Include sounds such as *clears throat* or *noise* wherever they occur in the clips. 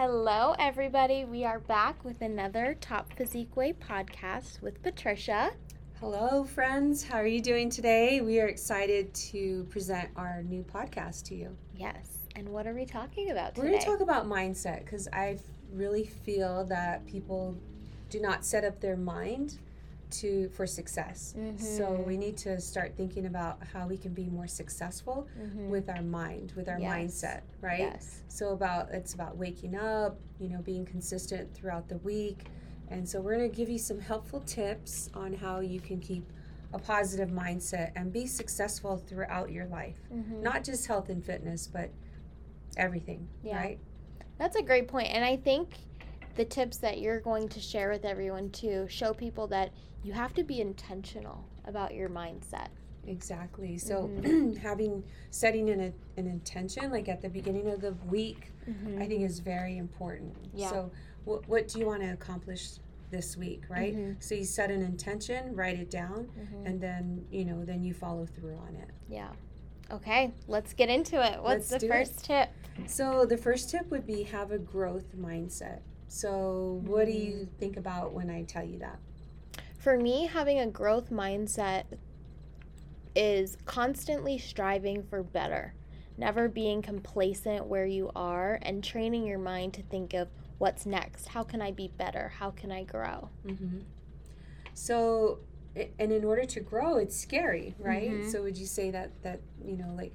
Hello, everybody. We are back with another Top Physique Way podcast with Patricia. Hello, friends. How are you doing today? We are excited to present our new podcast to you. Yes. And what are we talking about We're going to talk about mindset because I really feel that people do not set up their mind to for success. So Mhm. we need to start thinking about how we can be more successful Mhm. with our mind, with our Yes. mindset, right? Yes. So about it's about waking up, you know, being consistent throughout the week. And so we're going to give you some helpful tips on how you can keep a positive mindset and be successful throughout your life. Mhm. Not just health and fitness, but everything, Yeah. right? That's a great point. And I think the tips that you're going to share with everyone to show people that you have to be intentional about your mindset. Exactly. So Mm-hmm. *clears throat* having setting an an intention like at the beginning of the week, I think is very important. Yeah. So what what do you want to accomplish this week, right? Mhm. So you set an intention, write it down, Mhm. and then you know then you follow through on it Yeah. Okay, let's get into it. What's Let's the do it. first tip? so the first tip would be have a growth mindset so what do you Mm. think about when i tell you that For me, having a growth mindset is constantly striving for better, never being complacent where you are, and training your mind to think of what's next. How can I be better? How can I grow? mm-hmm. so and in order to grow it's scary right Mhm. so would you say that that you know like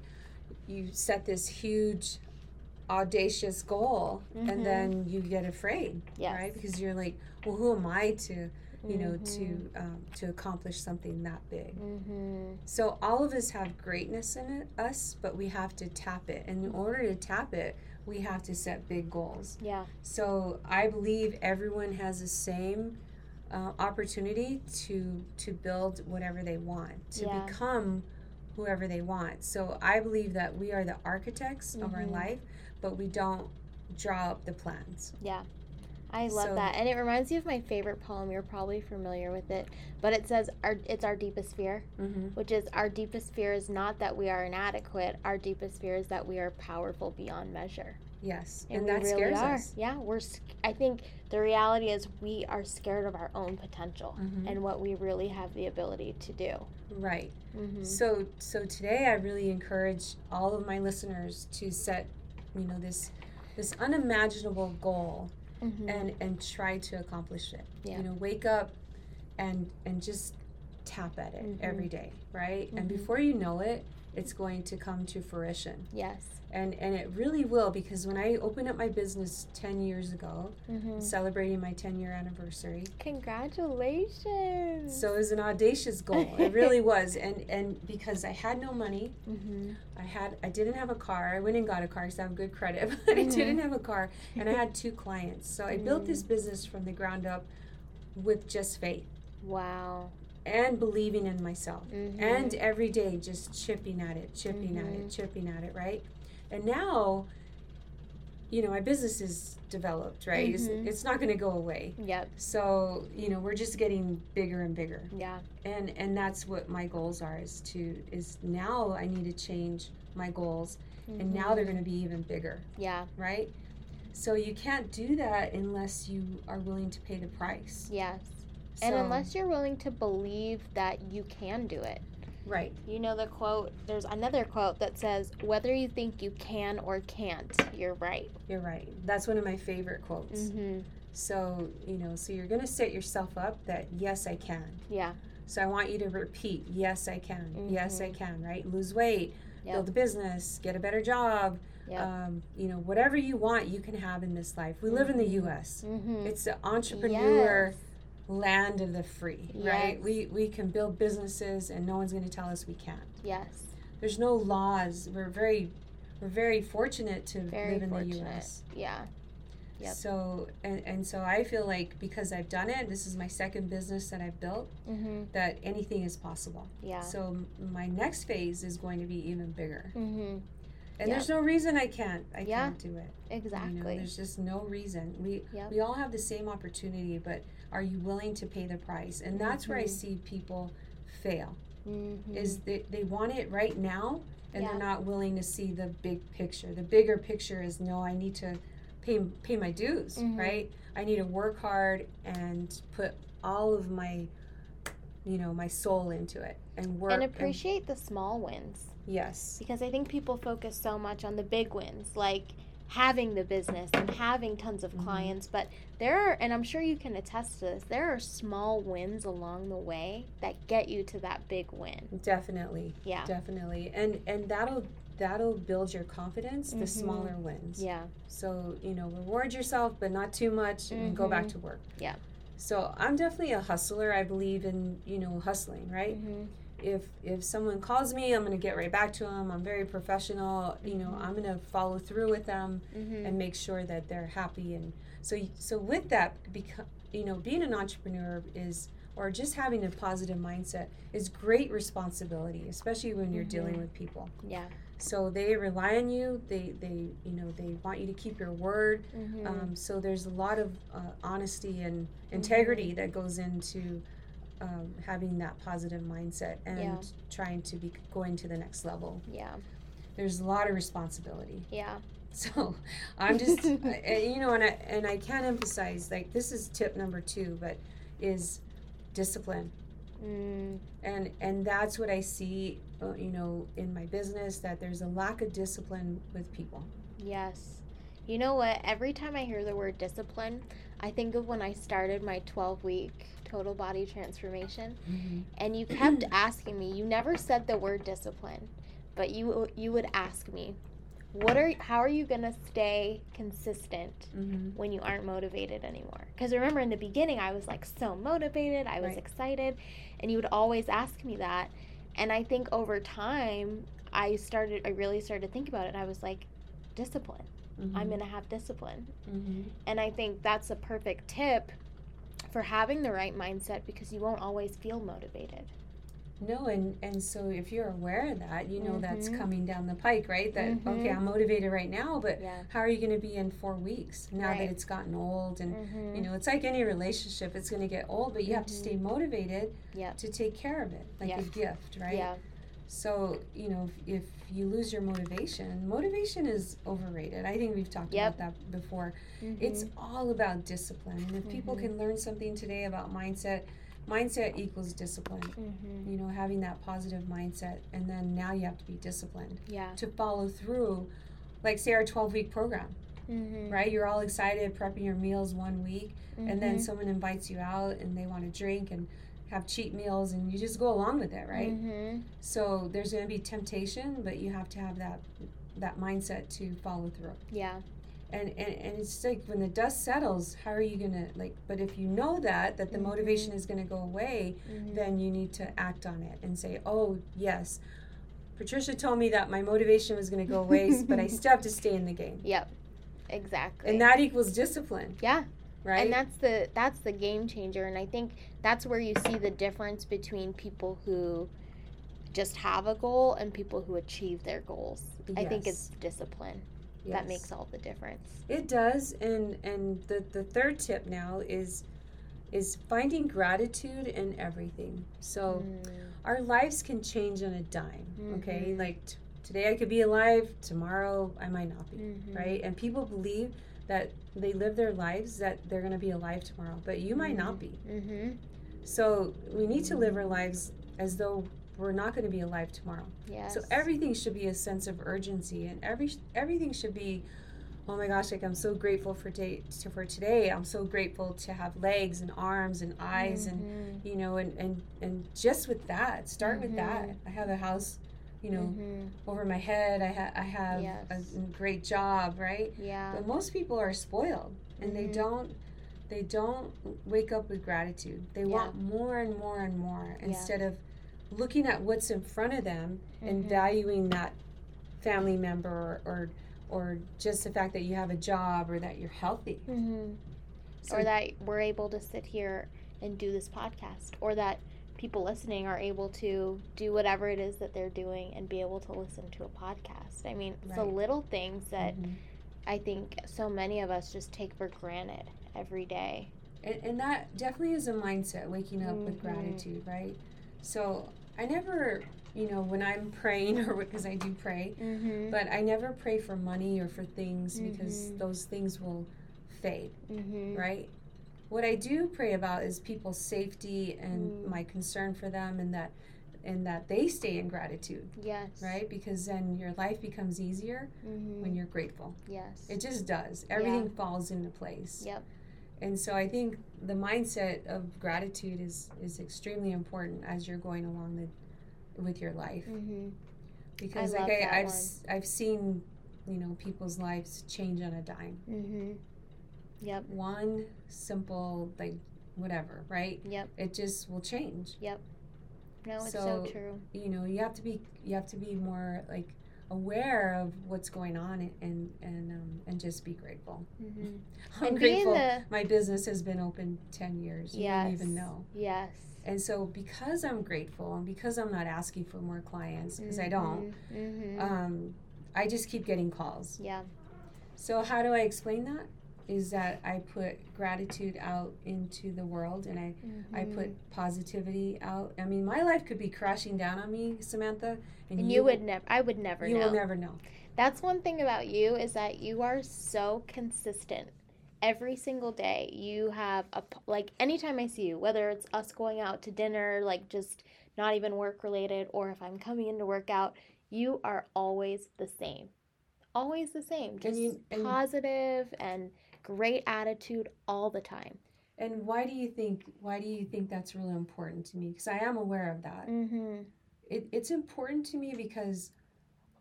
you set this huge audacious goal Mhm. and then you get afraid Yes. right because you're like well who am i to you know Mhm. to um, to accomplish something that big Mm-hmm. So all of us have greatness in it, us, but we have to tap it. And in order to tap it, we have to set big goals. Yeah. So I believe everyone has the same uh, opportunity to to build whatever they want, to Yeah. become whoever they want. So I believe that we are the architects of our Mhm. life, but we don't draw up the plans. Yeah. I love So- that. And it reminds me of my favorite poem. You're probably familiar with it. But it says our it's our deepest fear, Mm-hmm. which is our deepest fear is not that we are inadequate. Our deepest fear is that we are powerful beyond measure. Yes, And, and, we that really scares are. us. Yeah, we're I think the reality is we are scared of our own potential Mhm. and what we really have the ability to do. Right. Mm-hmm. So so today I really encourage all of my listeners to set, you know, this this unimaginable goal mm-hmm. and and try to accomplish it. Yeah. You know, wake up and and just tap at it Mhm. every day, right? And Mhm. before you know it, it's going to come to fruition. yes. And and it really will because when I opened up my business 10 years ago, Mm-hmm. celebrating my 10 year anniversary, Congratulations. so it was an audacious goal. *laughs* it really was. And and because I had no money, mm-hmm. I had I didn't have a car. I went and got a car because I have good credit, *laughs* but I Mhm. didn't have a car, and I had two *laughs* clients. So I built this business from the ground up with just faith Wow. And believing in myself, Mhm. and every day just chipping at it, chipping at Mhm. it, chipping at it, right? And now, you know, my business is developed, right? Mhm. It's, it's not going to go away. Yep. So you know, we're just getting bigger and bigger Yeah. and and that's what my goals are is to is now i need to change my goals and now they're going to be even bigger Yeah. right so you can't do that unless you are willing to pay the price Yes. And unless you're willing to believe that you can do it. right You know the quote, there's another quote that says, whether you think you can or can't, you're right. you're right that's one of my favorite quotes Mm-hmm. so you know so you're going to set yourself up that yes i can Yeah. so i want you to repeat yes i can yes i Mhm. can right lose weight Yep. build a business get a better job Yep. um, you know whatever you want you can have in this life we live in the Mhm. us mm-hmm. It's the entrepreneur Yes. Land of the free, right? We we can build businesses and no one's going to tell us we can't. Yes. There's no laws. We're very we're very fortunate to Very live in fortunate. the US. Yeah. Yep. So and, and so I feel like because I've done it, this is my second business that I've built, Mm-hmm. that anything is possible. Yeah. So m- my next phase is going to be even bigger. Mm-hmm. And Yeah. there's no reason I can't. I Yeah. can't do it. Exactly. You know, there's just no reason. We Yep. we all have the same opportunity, but are you willing to pay the price? And that's where I Mhm. see people fail. mm-hmm. Is they, they want it right now and Yeah. they're not willing to see the big picture. The bigger picture is no, I need to pay pay my dues, Mhm. right? I need to work hard and put all of my you know, my soul into it and work and appreciate the small wins yes. because I think people focus so much on the big wins, like having the business and having tons of Mhm. clients. But there are, and I'm sure you can attest to this, there are small wins along the way that get you to that big win. Definitely. Yeah. Definitely. And and that'll that'll build your confidence, the Mhm. smaller wins. Yeah. So, you know, reward yourself but not too much and go back Mhm. to work. Yeah. So I'm definitely a hustler. I believe in, you know, hustling, right? If if someone calls me, I'm gonna get right back to them. I'm very professional. You know. I'm gonna follow through with them hmm and make sure that they're happy. And so so with that, because you know, being an entrepreneur is or just having a positive mindset is great responsibility, especially when you're dealing Mhm. with people. Yeah. So they rely on you. They they you know they want you to keep your word. hmm Um, so there's a lot of uh, honesty and integrity that goes into um, having that positive mindset and Yeah. trying to be going to the next level. yeah. There's a lot of responsibility. Yeah. *laughs* So I'm just *laughs* I- you know and I and I can't emphasize like this is tip number two, but is discipline Mm, and and that's what I see uh, you know in my business that there's a lack of discipline with people. yes. You know what? Every time I hear the word discipline, I think of when I started my 12 week total body transformation. and you kept *clears throat* asking me you never said the word discipline but you you would ask me what are how are you going to stay consistent Mm-hmm. when you aren't motivated anymore because remember in the beginning i was like so motivated i was Right. excited and you would always ask me that and i think over time i started i really started to think about it and i was like discipline i'm going to have discipline Mm-hmm. and I think that's a perfect tip for having the right mindset because you won't always feel motivated. No, and and so if you're aware of that, you know that's Mhm. coming down the pike, right? That okay, Mhm. I'm motivated right now, but Yeah. how are you going to be in four weeks now Right. that it's gotten old? And Mm-hmm. you know, it's like any relationship; it's going to get old, but you have to stay motivated Yep. to take care of it, like a gift, right? Yeah. So you know, if, if you lose your motivation, motivation is overrated. I think we've talked Yep. about that before. Mhm. It's all about discipline, and if people Mhm. can learn something today about mindset, mindset equals discipline Mhm. you know, having that positive mindset, and then now you have to be disciplined Yeah. to follow through, like say our twelve week program, Mm-hmm. right? You're all excited prepping your meals one week, and Mm-hmm. then someone invites you out and they want to drink and have cheat meals, and you just go along with it, right? Mm-hmm. So there's going to be temptation, but you have to have that that mindset to follow through. Yeah. And, and, and it's like when the dust settles, how are you gonna like? But if you know that that the Mhm. motivation is gonna go away, Mhm. then you need to act on it and say, oh, yes, Patricia told me that my motivation was going to go away, but I *laughs* still have to stay in the game. Yep. Exactly. And that equals discipline, yeah. Right? And that's the that's the game changer and I think that's where you see the difference between people who just have a goal and people who achieve their goals. I think it's discipline Yes. that makes all the difference. It does, and and the the third tip now is is finding gratitude in everything. So Mm. our lives can change on a dime. Okay, Mhm. like t- today I could be alive, tomorrow I might not be. Mhm. right? And people believe that they live their lives that they're going to be alive tomorrow, but you might not be. Mhm. So we need to live our lives as though we're not going to be alive tomorrow. Yes. So everything should be a sense of urgency, and every everything should be, oh my gosh, like I'm so grateful for day to, for today. I'm so grateful to have legs and arms and eyes, and Mhm. you know, and and and just with that, start with that. Mhm. I have a house, you know, Mhm. over my head. I ha- I have Yes. a great job, right? Yeah. But most people are spoiled and they Mhm. don't they don't wake up with gratitude. They Yeah. want more and more and more Yeah. instead of looking at what's in front of them and Mhm. valuing that family member or, or or just the fact that you have a job or that you're healthy. Mhm. So or that we're able to sit here and do this podcast, or that people listening are able to do whatever it is that they're doing and be able to listen to a podcast. I mean, it's the little things that Mhm. I think so many of us just take for granted every day. and, and that definitely is a mindset waking up with Mhm. gratitude right so i never you know, when I'm praying *laughs* or because I do pray, Mm-hmm. but I never pray for money or for things because Mhm. those things will fade, mm-hmm. right? What I do pray about is people's safety and Mm. my concern for them and that and that they stay in gratitude, Yes. right? Because then your life becomes easier Mm-hmm. when you're grateful. yes. It just does. Everything falls into place. Yep. And so I think the mindset of gratitude is is extremely important as you're going along the with your life Mm-hmm. because I like I, that I've one. s- I've seen you know people's lives change on a dime. Mm-hmm. Yep. One simple like whatever, right? Yep. It just will change. Yep. No, it's so, So- true. You know, you have to be you have to be more like aware of what's going on and and um, and just be grateful. Mm-hmm. *laughs* I'm And grateful. the My business has been open ten years. You yes. don't even know. Yes. And so because I'm grateful and because I'm not asking for more clients because I don't, Mm-hmm. um, I just keep getting calls. yeah. So how do I explain that? Is that I put gratitude out into the world and I I Mhm. put positivity out. I mean, my life could be crashing down on me, Samantha, and, And you, would never. I would never know. you know. will never know. That's one thing about you is that you are so consistent. Every single day, you have a like anytime I see you, whether it's us going out to dinner, like just not even work related, or if I'm coming in to work out, you are always the same. Always the same. Just you- and- positive and great attitude all the time. And why do you think why do you think that's really important to me? Because I am aware of that. Mm-hmm. It, it's important to me because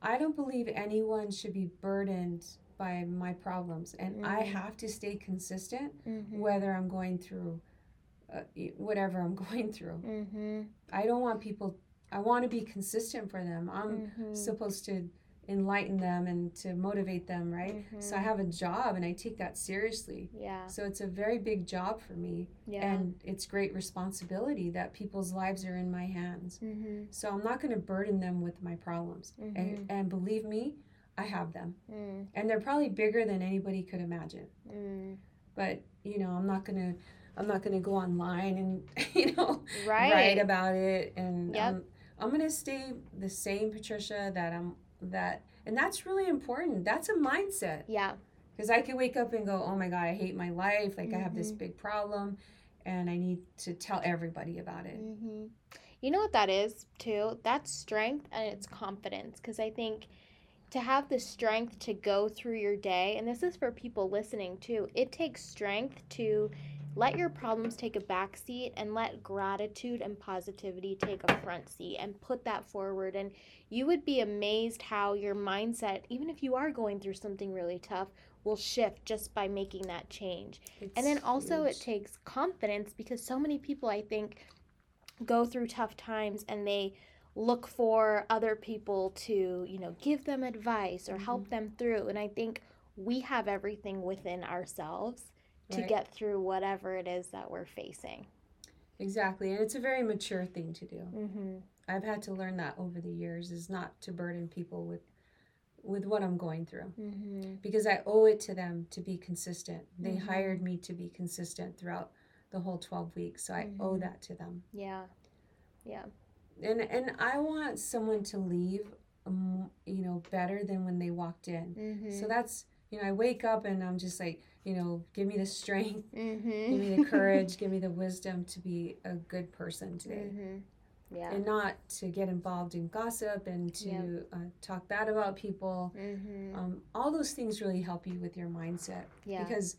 I don't believe anyone should be burdened by my problems, and I Mhm. have to stay consistent Mm-hmm. whether I'm going through uh, whatever I'm *laughs* going through. Mm-hmm. I don't want people. I want to be consistent for them. I'm mm-hmm. supposed to enlighten them and to motivate them, right? So I Mhm. have a job, and I take that seriously. yeah. So it's a very big job for me, Yeah. and it's great responsibility that people's lives are in my hands. mm-hmm. So I'm not going to burden them with my problems. Mhm. And, and believe me, I have them. Mm, And they're probably bigger than anybody could imagine. mm. But, you know, I'm not going to I'm not going to go online and, *laughs* you know, Right. write about it and Yep. um, I'm going to stay the same Patricia that I'm that and that's really important. That's a mindset. Yeah. Because I can wake up and go, oh my God, I hate my life. Like I have this Mhm. big problem and I need to tell everybody about it. hmm You know what that is too? That's strength and it's confidence. Because I think to have the strength to go through your day, and this is for people listening too, it takes strength to let your problems take a back seat and let gratitude and positivity take a front seat and put that forward. And you would be amazed how your mindset, even if you are going through something really tough, will shift just by making that change. And then It's also it takes confidence because so many people I think go through tough times and they look for other people to, you know, give them advice or help mm-hmm. them through. And I think we have everything within ourselves to Right. get through whatever it is that we're facing. Exactly. And it's a very mature thing to do. Mm-hmm. I've had to learn that over the years is not to burden people with with what I'm going through Mm-hmm. because I owe it to them to be consistent. They Mhm. hired me to be consistent throughout the whole 12 weeks. So I owe Mhm. that to them. Yeah. Yeah. And and I want someone to leave um, you know better than when they walked in. Mm-hmm. So that's you know I wake up and I'm just like, you know, give me the strength, mm-hmm. give me the *laughs* courage, give me the wisdom to be a good person today. Mm-hmm. Yeah. and not to get involved in gossip and to Yep. uh, talk bad about people. mm-hmm. Um, all those things really help you with your mindset Yeah. because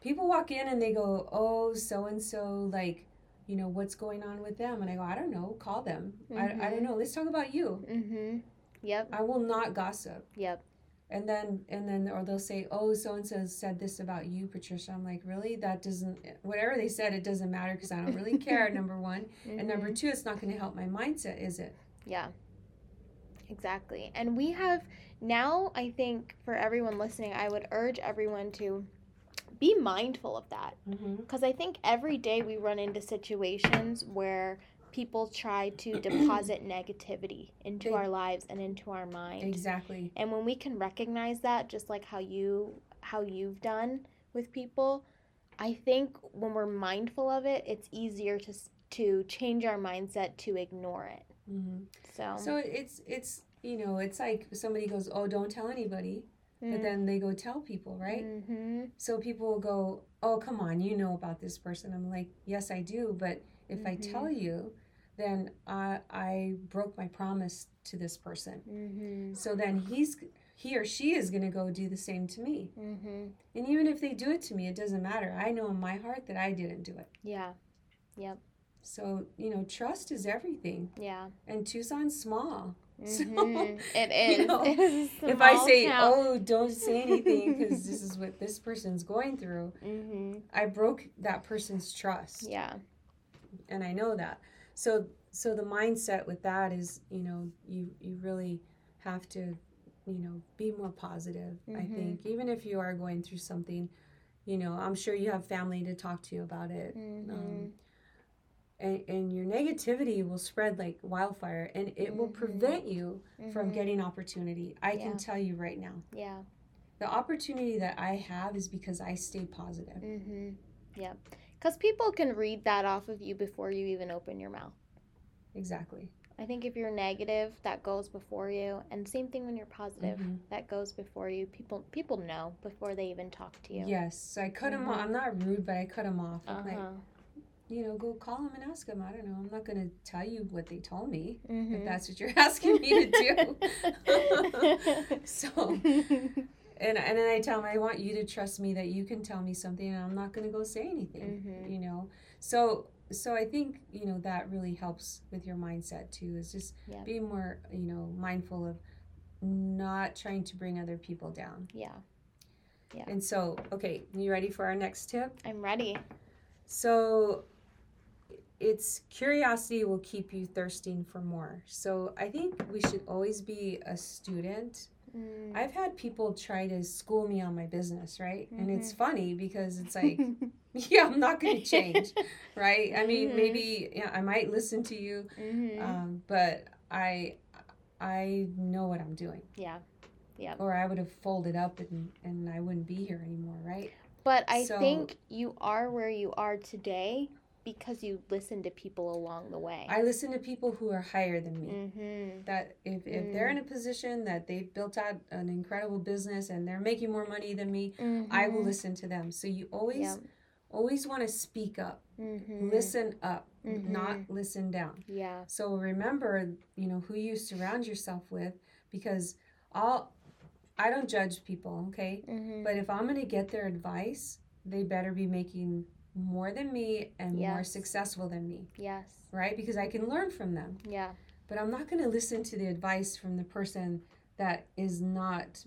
people walk in and they go, "Oh, so and so, like, you know, what's going on with them?" And I go, "I don't know. Call them. I, I don't know. Let's talk about you. mm-hmm. Yep. I will not gossip." Yep. And then and then or they'll say, "Oh, so and so said this about you, Patricia." I'm like, "Really? That doesn't whatever they said, it doesn't matter because I don't really *laughs* care." number one, and number Mhm. two, it's not going to help my mindset, is it? Yeah, exactly. And we have now, I think, for everyone listening, I would urge everyone to be mindful of that. Mm-hmm. Because I think every day we run into situations where people try to *clears throat* deposit negativity into our lives and into our mind. Exactly. And when we can recognize that, just like how you how you've done with people, I think when we're mindful of it, it's easier to to change our mindset to ignore it. hmm So, So it's it's you know it's like somebody goes, oh, don't tell anybody, Mm. but then they go tell people, right? Mm-hmm. So people will go, oh, come on, you know about this person. I'm like, yes, I do, but if I tell you, then I I broke my promise to this person. Mm-hmm. So then he's he or she is gonna go do the same to me. Mm-hmm. And even if they do it to me, it doesn't matter. I know in my heart that I didn't do it. Yeah. Yep. So, you know, trust is everything. Yeah. And Tucson's small. *laughs* So, Mhm. It *laughs* you know, It is if I say, town. oh, don't say *laughs* anything because this is what this person's going through, Mm-hmm. I broke that person's trust. Yeah. And I know that. So, so the mindset with that is, you know, you, you really have to, you know, be more positive. I Mhm. think, even if you are going through something, you know, I'm sure you have family to talk to you about it. Mm-hmm. Um, and, and your negativity will spread like wildfire and it will Mhm. prevent you from Mhm. getting opportunity. I Yeah. can tell you right now. Yeah. The opportunity that I have is because I stay positive. Mm-hmm. Because people can read that off of you before you even open your mouth. Exactly. I think if you're negative, that goes before you, and same thing when you're positive, Mhm. that goes before you. People people know before they even talk to you. Yes. So I cut him off. I'm not rude, but I cut him off. Uh I'm like, you know, go call him and ask him. I don't know. I'm not going to tell you what they told me Mm-hmm. if that's what you're *laughs* asking me to do. *laughs* *laughs* so, and, and then I tell him, I want you to trust me that you can tell me something and I'm not going to go say anything, Mhm. you know? So, so I think, you know, that really helps with your mindset too, is just Yeah. be more, you know, mindful of not trying to bring other people down. Yeah yeah, And so, okay, you ready for our next tip? I'm ready. So it's curiosity will keep you thirsting for more. So I think we should always be a student. Mm. I've had people try to school me on my business, right? And it's Mm-hmm. funny because it's like, *laughs* *laughs* yeah, I'm not going to change, *laughs* right? I mean, Mhm. maybe yeah, I might listen to you, Mhm. um, but I I know what I'm doing. Yeah, yeah, Or I would have folded up and, and I wouldn't be here anymore, right? but I So- think you are where you are today because you listen to people along the way. I listen to people who are higher than me. mm-hmm. that if, if Mm. they're in a position that they've built out an incredible business and they're making more money than me i will listen to them so you always Yep. always want to speak up Mm-hmm. listen up not listen down Yeah. so remember you know who you surround yourself with because all i don't judge people okay Mm-hmm. but if i'm going to get their advice they better be making more than me and more successful than me yes. right because i can learn from them Yeah. but I'm not going to listen to the advice from the person that is not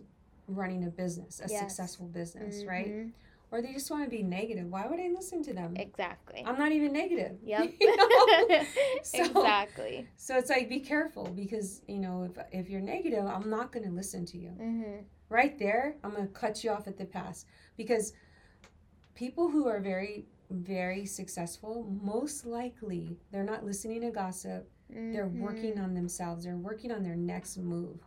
running a business, a Yes. successful business, right? Mhm. Or they just want to be negative. Why would I listen to them? Exactly. I'm not even negative. *laughs* Yep. You know? *laughs* So- exactly. So it's like be careful because you know if if you're negative, I'm not going to listen to you. Mm-hmm. Right there, I'm going to cut you off at the pass because people who are very very successful, most likely they're not listening to gossip. They're working Mm-hmm. on themselves. They're working on their next move.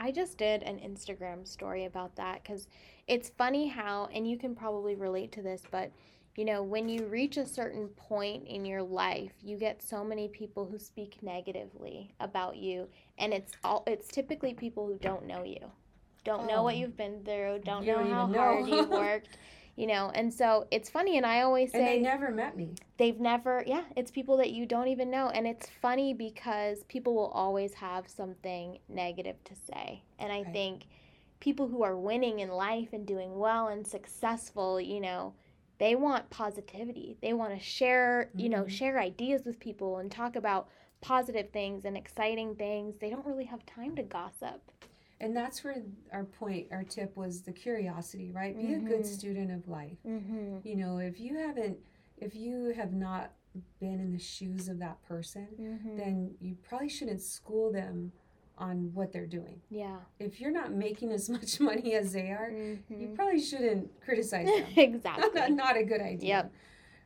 I just did an Instagram story about that because it's funny how, and you can probably relate to this, but you know, when you reach a certain point in your life, you get so many people who speak negatively about you, and it's all it's typically people who don't know you, don't know what Oh. you've been through, don't You know don't how know. hard you've worked, *laughs* you know, and so it's funny, and I always say And they never met me. they've never yeah it's people that you don't even know and it's funny because people will always have something negative to say and i Right. think people who are winning in life and doing well and successful you know they want positivity they want to share you know Mhm. share ideas with people and talk about positive things and exciting things they don't really have time to gossip And that's where our point, our tip was the curiosity, right? Be a good Mhm. student of life. mm-hmm. You know, if you haven't, if you have not been in the shoes of that person, Mm-hmm. then you probably shouldn't school them on what they're doing. yeah If you're not making as *laughs* much money as they are, you probably shouldn't criticize them. *laughs* exactly *laughs* not a good idea. Yep.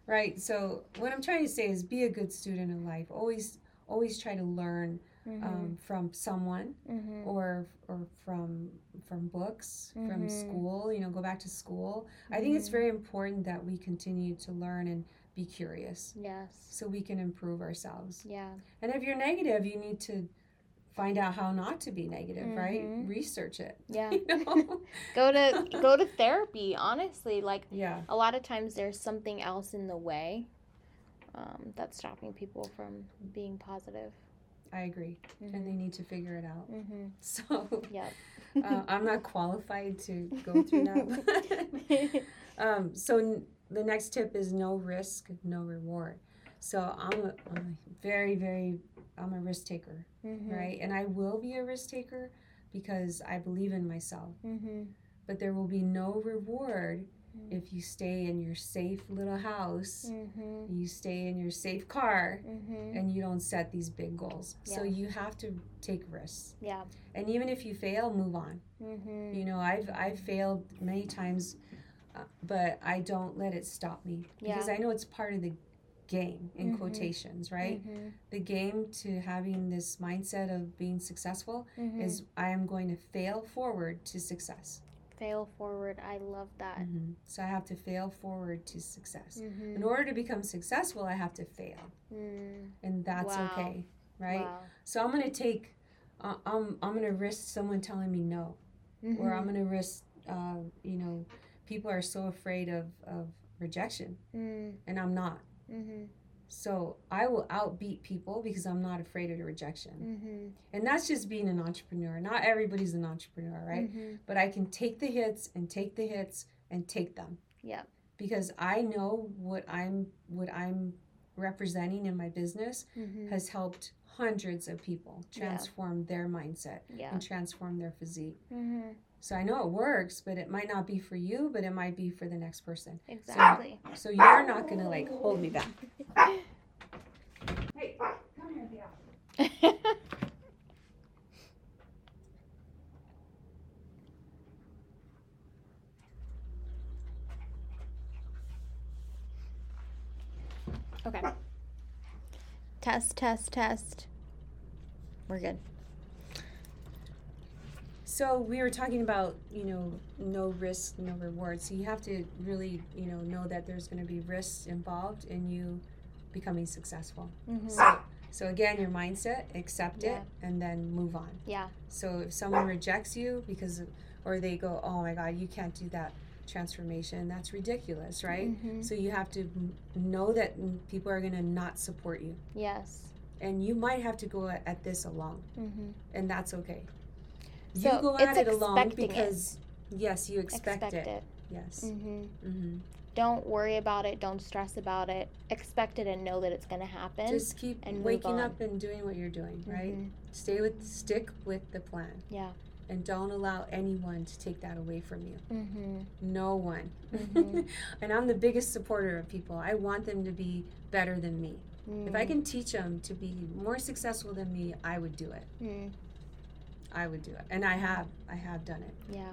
Right. So what I'm trying to say is be a good student of life. Always always try to learn Mhm. um, from someone Mhm. or or from from books, from Mhm. school, you know, go back to school. I think it's Mhm. very important that we continue to learn and be curious Yes. so we can improve ourselves. Yeah. And if you're negative, you need to find out how not to be negative, right? Mhm. Research it. *laughs* Yeah. You *laughs* know? go to *laughs* go to therapy, honestly. Like yeah. a lot of times there's something else in the way um, that's stopping people from being positive. I agree. And they Mhm. need to figure it out. Mhm. *laughs* So yeah, *laughs* uh, I'm not qualified to go through that. *laughs* um, so n- the next tip is no risk, no reward. So I'm a, I'm a very, very, I'm a risk taker, Mhm. right? And I will be a risk taker because I believe in myself. Mhm. But there will be no reward Mm. if you stay in your safe little house, Mhm. you stay in your safe car, Mhm. and you don't set these big goals. So you have to take risks. Yeah. And even if you fail, move on. Mhm. You know, I've I've failed many times, uh, but I don't let it stop me because Yeah. I know it's part of the game in Mhm. quotations, right? Mhm. The game to having this mindset of being successful is I am going to fail forward to success. Fail forward. I love that. Mhm. So I have to fail forward to success. Mhm. In order to become successful, I have to fail, Mm. and that's Wow. okay, right? Wow. So I'm gonna take, uh, I'm I'm gonna risk someone telling me no. or I'm Mhm. gonna risk. Uh, you know, people are so afraid of of rejection, Mm. and I'm not. So I will outbeat people because I'm not afraid of the rejection, Mhm. and that's just being an entrepreneur. Not everybody's an entrepreneur, right? Mhm. But I can take the hits and take the hits and take them Yeah. because I know what I'm what I'm representing in my business Mhm. has helped hundreds of people Yeah. transform their mindset Yeah. and transform their physique. So I know it works, but it might not be for you, but it might be for the next person. Exactly. So you're not gonna like hold me back. Hey, come here, Thea. *laughs* okay. Test, test, test. We're good. So we were talking about, you know, no risk, no reward. So you have to really, you know, know that there's going to be risks involved in you becoming successful. Mhm. So, so again, your mindset, accept Yeah. it, and then move on. Yeah. So if someone rejects you because, or they go, oh my God, you can't do that transformation, that's ridiculous, right? Mhm. So you have to know that people are going to not support you, Yes. and you might have to go at, at this alone, Mhm. and that's okay. So you go it's at it alone expecting it. because yes, you expect, Expect it. it. Yes. Mhm. Mm-hmm. Don't worry about it. Don't stress about it. Expect it and know that it's going to happen. Just keep and waking up and doing what you're doing, right? Mhm. Stay with, stick with the plan, Yeah. and don't allow anyone to take that away from you. Mhm. No one. Mhm. *laughs* and I'm the biggest supporter of people. I want them to be better than me. If I Mm. can teach them to be more successful than me, I would do it. Mm. I would do it, and I have. I have done it. Yeah. *laughs*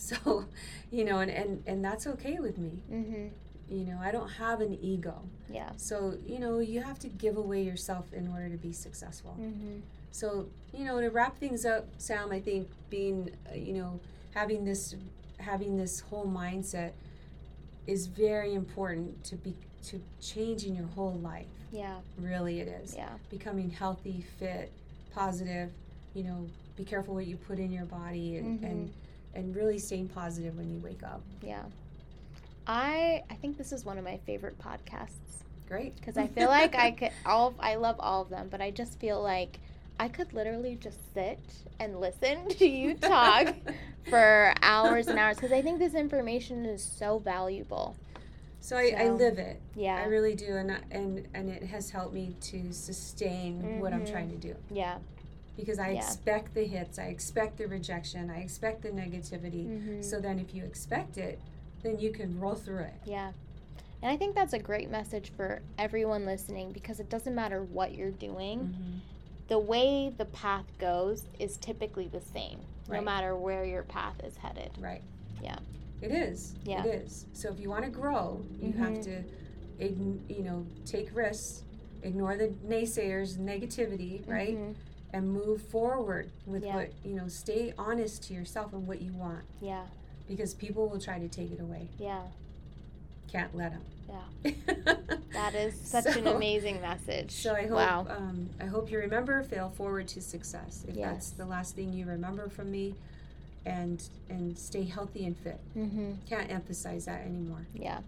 So, you know, and and and that's okay with me. Mhm. You know, I don't have an ego. Yeah. So, you know, you have to give away yourself in order to be successful. Mm-hmm. So, you know, to wrap things up, Sam, I think being, uh, you know, having this having this whole mindset is very important to be to changing your whole life. Yeah. Really it is. Yeah. Becoming healthy, fit, positive, you know, be careful what you put in your body and mm-hmm. and, and really staying positive when you wake up. Yeah. I I think this is one of my favorite podcasts Great. because I feel like I could *laughs* all I love all of them, but I just feel like I could literally just sit and listen to you *laughs* talk for hours and hours because I think this information is so valuable. So I, I live it. Yeah, I really do, and I- and and it has helped me to sustain what I'm trying to mm-hmm. do Yeah. Because I Yeah. expect the hits, I expect the rejection, I expect the negativity. Mhm. So then, if you expect it, then you can roll through it. Yeah. And I think that's a great message for everyone listening because it doesn't matter what you're doing. Mm-hmm. The way the path goes is typically the same, no matter where your path is headed. Right. Yeah. It is. Yeah. It is. So if you want to grow, you have Mhm. to, you know, take risks, ignore the naysayers, negativity, right, Mhm. And move forward with Yeah. what you know. Stay honest to yourself and what you want, Yeah. because people will try to take it away. Yeah. can't let them. Yeah. *laughs* That is such an amazing message. So I hope wow. um, I hope you remember fail forward to success. If that's the last thing you remember from me, and and stay healthy and fit. Mm-hmm. Can't emphasize that anymore. Yeah.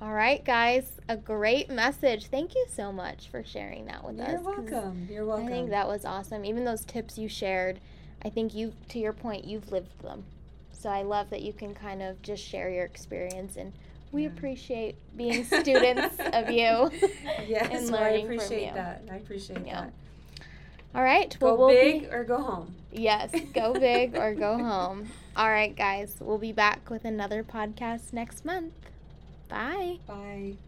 All right, guys. A great message. Thank you so much for sharing that with us. You're welcome. You're welcome. I think that was awesome. Even those tips you shared, I think you, to your point, you've lived them. So I love that you can kind of just share your experience, and we Yeah. appreciate being *laughs* students of you. *laughs* yes, and well, I learning appreciate that. I appreciate Yeah. that. All right. Go Well, we'll big be or go home. yes, go big or go *laughs* home. All right, guys. We'll be back with another podcast next month. Bye. Bye.